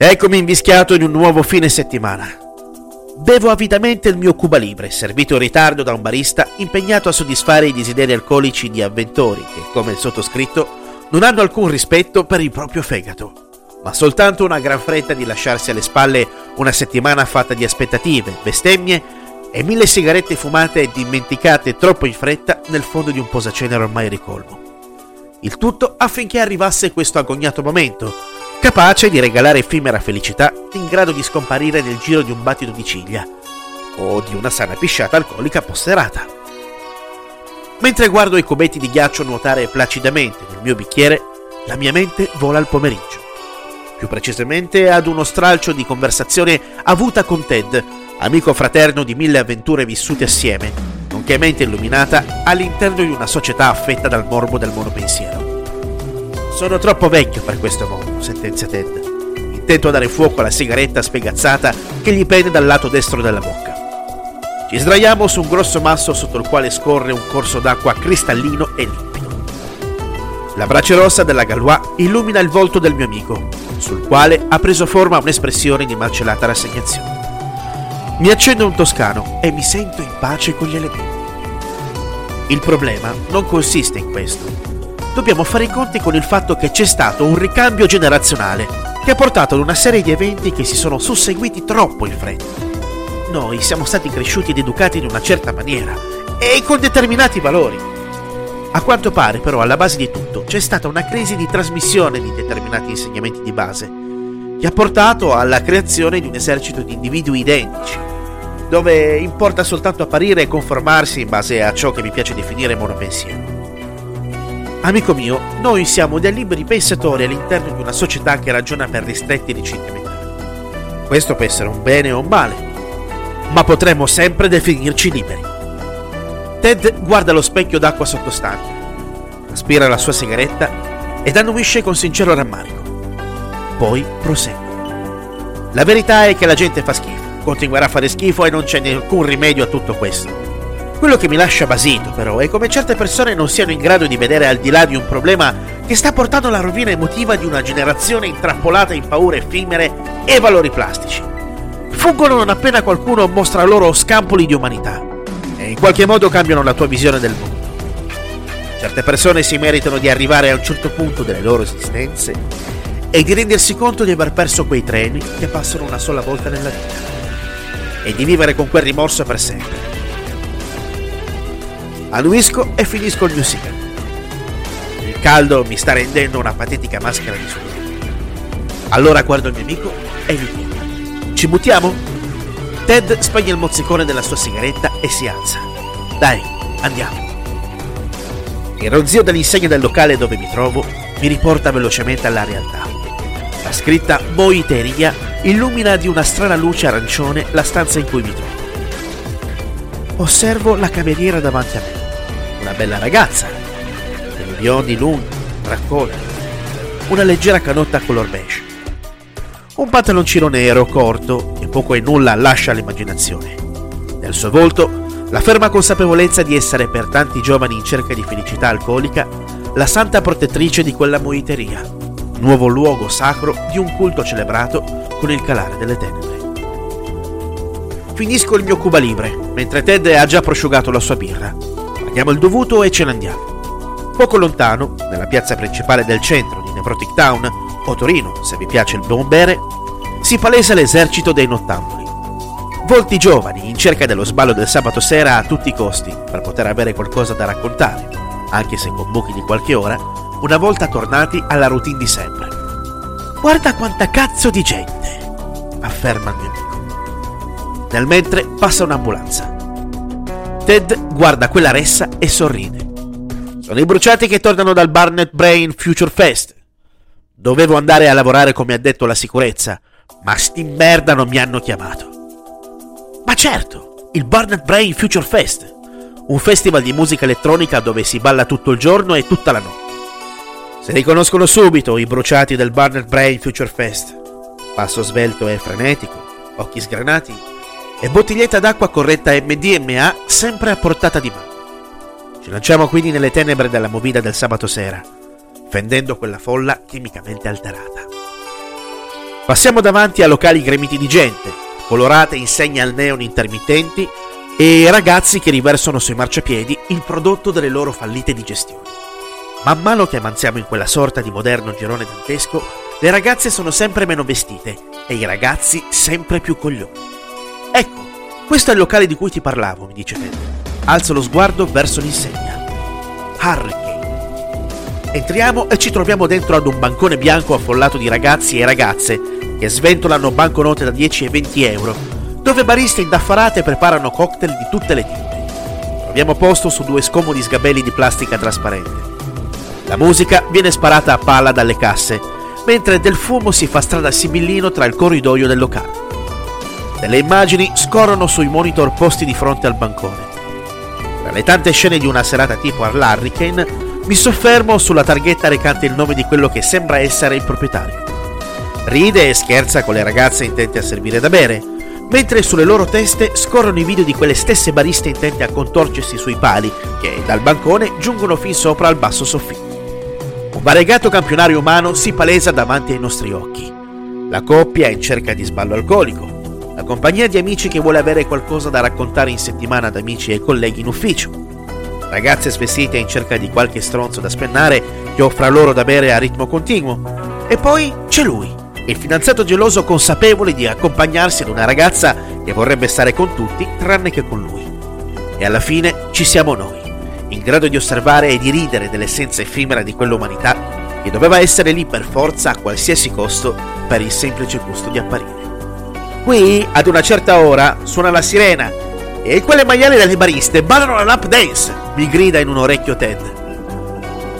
Eccomi invischiato in un nuovo fine settimana. Bevo avidamente il mio Cuba Libre, servito in ritardo da un barista impegnato a soddisfare i desideri alcolici di avventori che, come il sottoscritto, non hanno alcun rispetto per il proprio fegato, ma soltanto una gran fretta di lasciarsi alle spalle una settimana fatta di aspettative, bestemmie e mille sigarette fumate e dimenticate troppo in fretta nel fondo di un posacenere ormai ricolmo. Il tutto affinché arrivasse questo agognato momento, capace di regalare effimera felicità in grado di scomparire nel giro di un battito di ciglia o di una sana pisciata alcolica posterata. Mentre guardo i cubetti di ghiaccio nuotare placidamente nel mio bicchiere, la mia mente vola al pomeriggio. Più precisamente ad uno stralcio di conversazione avuta con Ted, amico fraterno di mille avventure vissute assieme, nonché mente illuminata all'interno di una società affetta dal morbo del monopensiero. Sono troppo vecchio per questo mondo, sentenzia Ted, intento a dare fuoco alla sigaretta spiegazzata che gli pende dal lato destro della bocca. Ci sdraiamo su un grosso masso sotto il quale scorre un corso d'acqua cristallino e limpido. La brace rossa della Galois illumina il volto del mio amico, sul quale ha preso forma un'espressione di malcelata rassegnazione. Mi accendo un toscano e mi sento in pace con gli elementi. Il problema non consiste in questo. Dobbiamo fare i conti con il fatto che c'è stato un ricambio generazionale che ha portato ad una serie di eventi che si sono susseguiti troppo in fretta. Noi siamo stati cresciuti ed educati in una certa maniera e con determinati valori. A quanto pare, però, alla base di tutto c'è stata una crisi di trasmissione di determinati insegnamenti di base che ha portato alla creazione di un esercito di individui identici, dove importa soltanto apparire e conformarsi in base a ciò che mi piace definire monopensiero. Amico mio, noi siamo dei liberi pensatori all'interno di una società che ragiona per ristretti recinti mentali. Questo può essere un bene o un male, ma potremmo sempre definirci liberi. Ted guarda lo specchio d'acqua sottostante, aspira la sua sigaretta ed annuisce con sincero rammarico. Poi prosegue. La verità è che la gente fa schifo, continuerà a fare schifo e non c'è nessun rimedio a tutto questo. Quello che mi lascia basito, però, è come certe persone non siano in grado di vedere al di là di un problema che sta portando alla rovina emotiva di una generazione intrappolata in paure effimere e valori plastici. Fuggono non appena qualcuno mostra loro scampoli di umanità e in qualche modo cambiano la tua visione del mondo. Certe persone si meritano di arrivare a un certo punto delle loro esistenze e di rendersi conto di aver perso quei treni che passano una sola volta nella vita e di vivere con quel rimorso per sempre. Annuisco e finisco il mio sigaro. Il caldo mi sta rendendo una patetica maschera di sudore. Allora guardo il mio amico e gli chiedo: Ci buttiamo? Ted spegne il mozzicone della sua sigaretta e si alza. Dai, andiamo. Il ronzio dell'insegna del locale dove mi trovo mi riporta velocemente alla realtà. La scritta Moiteria illumina di una strana luce arancione la stanza in cui mi trovo. Osservo la cameriera davanti a me. Una bella ragazza, dei biondi lunghi, bracconi, una leggera canotta color beige. Un pantaloncino nero corto che poco e nulla lascia all'immaginazione. Nel suo volto la ferma consapevolezza di essere per tanti giovani in cerca di felicità alcolica la santa protettrice di quella moiteria, nuovo luogo sacro di un culto celebrato con il calare delle tenebre. Finisco il mio Cuba Libre, mentre Ted ha già prosciugato la sua birra. Paghiamo il dovuto e ce ne andiamo. Poco lontano, nella piazza principale del centro di Necrotic Town, o Torino, se vi piace il buon bere, si palesa l'esercito dei nottamboli. Volti giovani in cerca dello sballo del sabato sera a tutti i costi per poter avere qualcosa da raccontare, anche se con buchi di qualche ora, una volta tornati alla routine di sempre. Guarda quanta cazzo di gente, afferma il mio amico. Nel mentre passa un'ambulanza. Ted guarda quella ressa e sorride. Sono i bruciati che tornano dal Barnet Brain Future Fest. Dovevo andare a lavorare come ha detto la sicurezza, ma sti merda non mi hanno chiamato. Ma certo, il Barnet Brain Future Fest, un festival di musica elettronica dove si balla tutto il giorno e tutta la notte. Si riconoscono subito i bruciati del Barnet Brain Future Fest. Passo svelto e frenetico, occhi sgranati e bottiglietta d'acqua corretta MDMA sempre a portata di mano. Ci lanciamo quindi nelle tenebre della movida del sabato sera, fendendo quella folla chimicamente alterata. Passiamo davanti a locali gremiti di gente, colorate insegne al neon intermittenti e ragazzi che riversano sui marciapiedi il prodotto delle loro fallite digestioni. Man mano che avanziamo in quella sorta di moderno girone dantesco, le ragazze sono sempre meno vestite e i ragazzi sempre più coglioni. Ecco, questo è il locale di cui ti parlavo, mi dice Ted. Alzo lo sguardo verso l'insegna. Hurricane. Entriamo e ci troviamo dentro ad un bancone bianco affollato di ragazzi e ragazze che sventolano banconote da 10 e 20 euro, dove bariste indaffarate preparano cocktail di tutte le tinte. Troviamo posto su due scomodi sgabelli di plastica trasparente. La musica viene sparata a palla dalle casse, mentre del fumo si fa strada sibillino tra il corridoio del locale. Delle immagini scorrono sui monitor posti di fronte al bancone. Tra le tante scene di una serata tipo all'Hurricane, mi soffermo sulla targhetta recante il nome di quello che sembra essere il proprietario. Ride e scherza con le ragazze intente a servire da bere, mentre sulle loro teste scorrono i video di quelle stesse bariste intente a contorcersi sui pali che dal bancone giungono fin sopra al basso soffitto. Un variegato campionario umano si palesa davanti ai nostri occhi. La coppia è in cerca di sballo alcolico, la compagnia di amici che vuole avere qualcosa da raccontare in settimana ad amici e colleghi in ufficio, ragazze svestite in cerca di qualche stronzo da spennare che offra loro da bere a ritmo continuo, e poi c'è lui, il fidanzato geloso consapevole di accompagnarsi ad una ragazza che vorrebbe stare con tutti tranne che con lui. E alla fine ci siamo noi, in grado di osservare e di ridere dell'essenza effimera di quell'umanità che doveva essere lì per forza a qualsiasi costo per il semplice gusto di apparire. Qui, ad una certa ora, suona la sirena e quelle maiale delle bariste ballano la lap dance, mi grida in un orecchio Ted.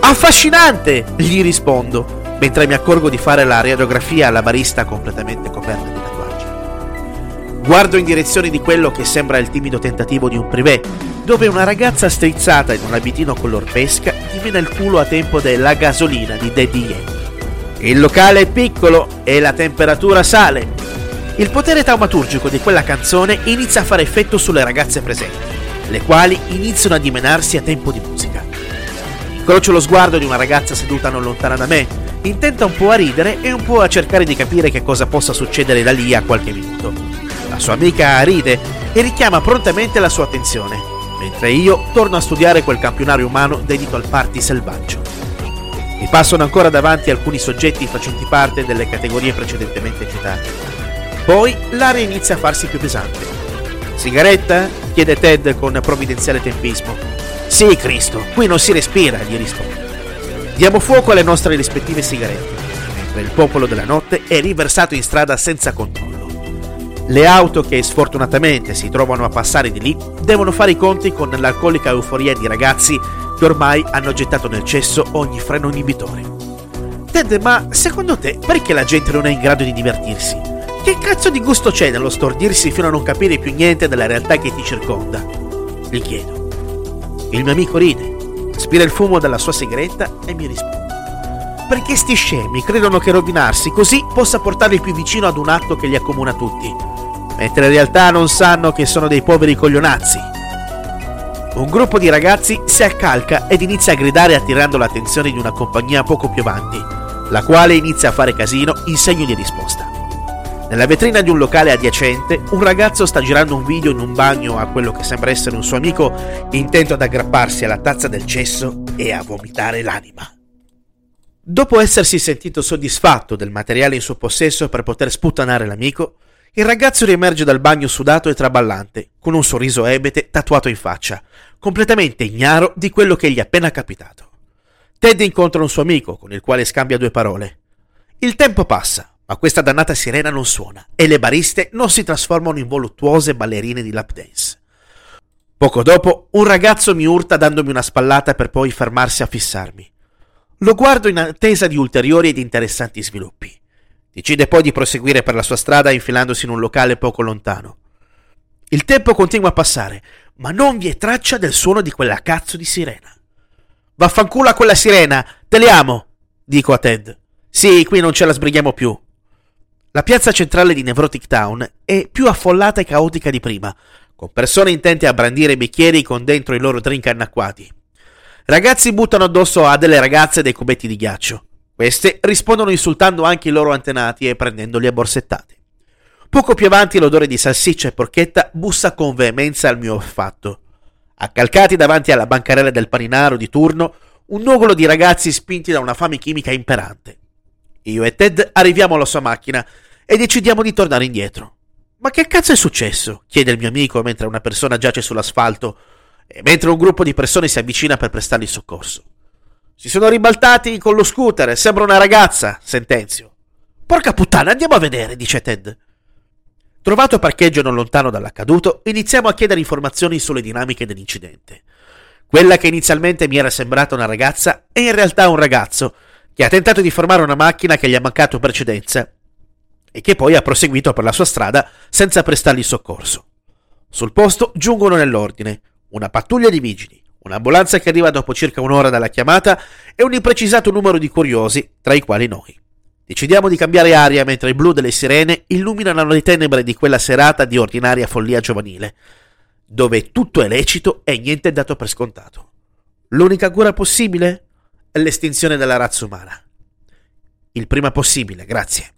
Affascinante, gli rispondo mentre mi accorgo di fare la radiografia alla barista completamente coperta di tatuaggi. Guardo in direzione di quello che sembra il timido tentativo di un privé, dove una ragazza strizzata in un abitino color pesca divina il culo a tempo della gasolina di Daddy Yankee. Il locale è piccolo e la temperatura sale. Il potere taumaturgico di quella canzone inizia a fare effetto sulle ragazze presenti, le quali iniziano a dimenarsi a tempo di musica. Incrocio lo sguardo di una ragazza seduta non lontana da me, intenta un po' a ridere e un po' a cercare di capire che cosa possa succedere da lì a qualche minuto. La sua amica ride e richiama prontamente la sua attenzione, mentre io torno a studiare quel campionario umano dedito al party selvaggio. Mi passano ancora davanti alcuni soggetti facenti parte delle categorie precedentemente citate. Poi l'aria inizia a farsi più pesante. Sigaretta? chiede Ted con provvidenziale tempismo. Sì, Cristo, qui non si respira, gli rispondo. Diamo fuoco alle nostre rispettive sigarette, mentre il popolo della notte è riversato in strada senza controllo. Le auto che sfortunatamente si trovano a passare di lì devono fare i conti con l'alcolica euforia di ragazzi che ormai hanno gettato nel cesso ogni freno inibitore. Ted, ma secondo te perché la gente non è in grado di divertirsi? Che cazzo di gusto c'è nello stordirsi fino a non capire più niente della realtà che ti circonda? Gli chiedo. Il mio amico ride aspira il fumo dalla sua sigaretta e mi risponde. Perché sti scemi credono che rovinarsi così possa portarli più vicino ad un atto che li accomuna tutti, mentre in realtà non sanno che sono dei poveri coglionazzi. Un gruppo di ragazzi si accalca ed inizia a gridare attirando l'attenzione di una compagnia poco più avanti, la quale inizia a fare casino in segno di risposta. Nella vetrina di un locale adiacente, un ragazzo sta girando un video in un bagno a quello che sembra essere un suo amico, intento ad aggrapparsi alla tazza del cesso e a vomitare l'anima. Dopo essersi sentito soddisfatto del materiale in suo possesso per poter sputtanare l'amico, il ragazzo riemerge dal bagno sudato e traballante, con un sorriso ebete tatuato in faccia, completamente ignaro di quello che gli è appena capitato. Ted incontra un suo amico, con il quale scambia due parole. Il tempo passa ma questa dannata sirena non suona e le bariste non si trasformano in voluttuose ballerine di lap dance. Poco dopo, un ragazzo mi urta dandomi una spallata per poi fermarsi a fissarmi. Lo guardo in attesa di ulteriori ed interessanti sviluppi. Decide poi di proseguire per la sua strada infilandosi in un locale poco lontano. Il tempo continua a passare, ma non vi è traccia del suono di quella cazzo di sirena. Vaffanculo a quella sirena, te le amo, dico a Ted. Sì, qui non ce la sbrighiamo più. La piazza centrale di Nevrotic Town è più affollata e caotica di prima, con persone intente a brandire bicchieri con dentro i loro drink annacquati. Ragazzi buttano addosso a delle ragazze dei cubetti di ghiaccio. Queste rispondono insultando anche i loro antenati e prendendoli a borsettate. Poco più avanti l'odore di salsiccia e porchetta bussa con veemenza al mio olfatto. Accalcati davanti alla bancarella del paninaro di turno, un nugolo di ragazzi spinti da una fame chimica imperante. Io e Ted arriviamo alla sua macchina e decidiamo di tornare indietro. Ma che cazzo è successo? chiede il mio amico mentre una persona giace sull'asfalto e mentre un gruppo di persone si avvicina per prestargli soccorso. Si sono ribaltati con lo scooter, sembra una ragazza, sentenzio. Porca puttana, andiamo a vedere, dice Ted. Trovato parcheggio non lontano dall'accaduto, iniziamo a chiedere informazioni sulle dinamiche dell'incidente. Quella che inizialmente mi era sembrata una ragazza è in realtà un ragazzo che ha tentato di fermare una macchina che gli ha mancato precedenza e che poi ha proseguito per la sua strada senza prestargli soccorso. Sul posto giungono nell'ordine una pattuglia di vigili, un'ambulanza che arriva dopo circa un'ora dalla chiamata e un imprecisato numero di curiosi, tra i quali noi. Decidiamo di cambiare aria mentre il blu delle sirene illuminano le tenebre di quella serata di ordinaria follia giovanile, dove tutto è lecito e niente è dato per scontato. L'unica cura possibile l'estinzione della razza umana. Il prima possibile, grazie.